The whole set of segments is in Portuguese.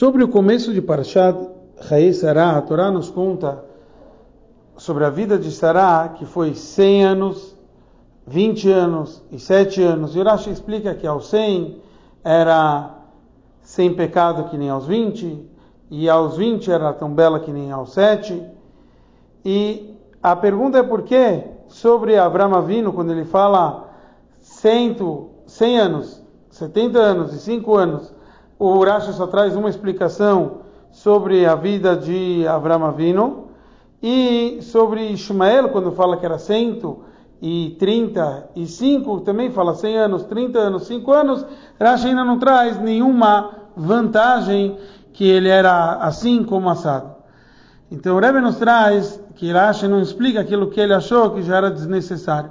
Sobre o começo de Parashat Hae Sarah, a Torá nos conta sobre a vida de Sarah, que foi 100 anos, 20 anos e 7 anos. E Urashi explica que aos 100 era sem pecado que nem aos 20, e aos 20 era tão bela que nem aos 7. E a pergunta é por que sobre Abraão Avino, quando ele fala 100, 100 anos, 70 anos e 5 anos, o Urashi só traz uma explicação sobre a vida de Abraão Avino e sobre Ismael, quando fala que era 135, também fala 100 anos, 30 anos, 5 anos, Rashi ainda não traz nenhuma vantagem que ele era assim como assado. Então o Rebbe nos traz que Rashi não explica aquilo que ele achou que já era desnecessário.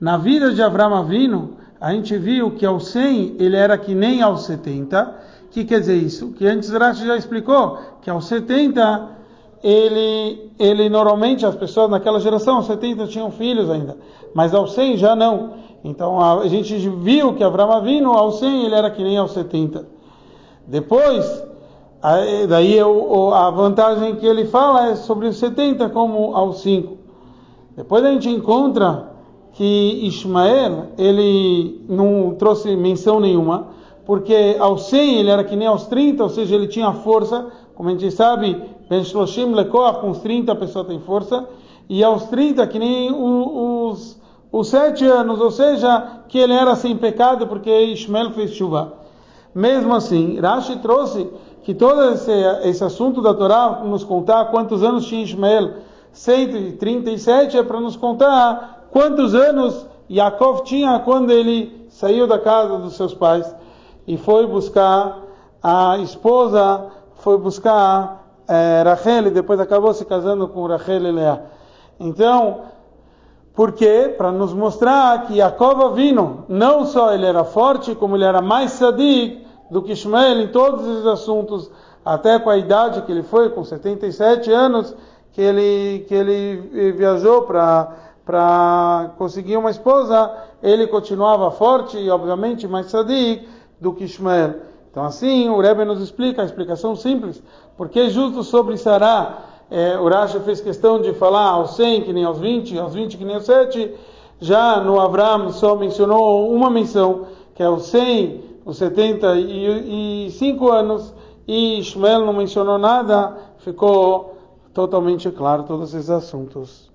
Na vida de Abraão Avino, a gente viu que aos 100 ele era que nem aos 70 que quer dizer isso? Que antes Rashi já explicou que aos 70 ele, ele normalmente as pessoas naquela geração, aos 70 tinham filhos ainda, mas aos 100 já não. Então a, gente viu que Abraão Avino aos 100 ele era que nem aos 70. Depois, daí a vantagem que ele fala é sobre os 70 como aos 5. Depois a gente encontra que Ismael ele não trouxe menção nenhuma porque aos 100 ele era que nem aos 30, ou seja, ele tinha força, como a gente sabe, Ben Shloshim com os 30 a pessoa tem força, e aos 30 que nem os, os 7 anos, ou seja, que ele era sem pecado porque Ishmael fez chuva. Mesmo assim, Rashi trouxe que todo esse, esse assunto da Torá nos contar quantos anos tinha Ishmael, 137 é para nos contar quantos anos Yaakov tinha quando ele saiu da casa dos seus pais e foi buscar a esposa, foi buscar é, Rachel e depois acabou se casando com Rachel e Leah. Então, por quê? Para nos mostrar que Jacob vino, não só ele era forte, como ele era mais sadik do que Ishmael em todos os assuntos, até com a idade que ele foi, com 77 anos, que ele, que ele viajou para para conseguir uma esposa, ele continuava forte e obviamente mais sadik, do que Ishmael. Então assim, o Rebbe nos explica, a explicação simples, porque justo sobre Sará, é, o Rashi fez questão de falar aos 100 que nem aos 20, aos 20 que nem aos 7, já no Abraão só mencionou uma menção, que é os 100, os 75 anos, e Ishmael não mencionou nada, ficou totalmente claro todos esses assuntos.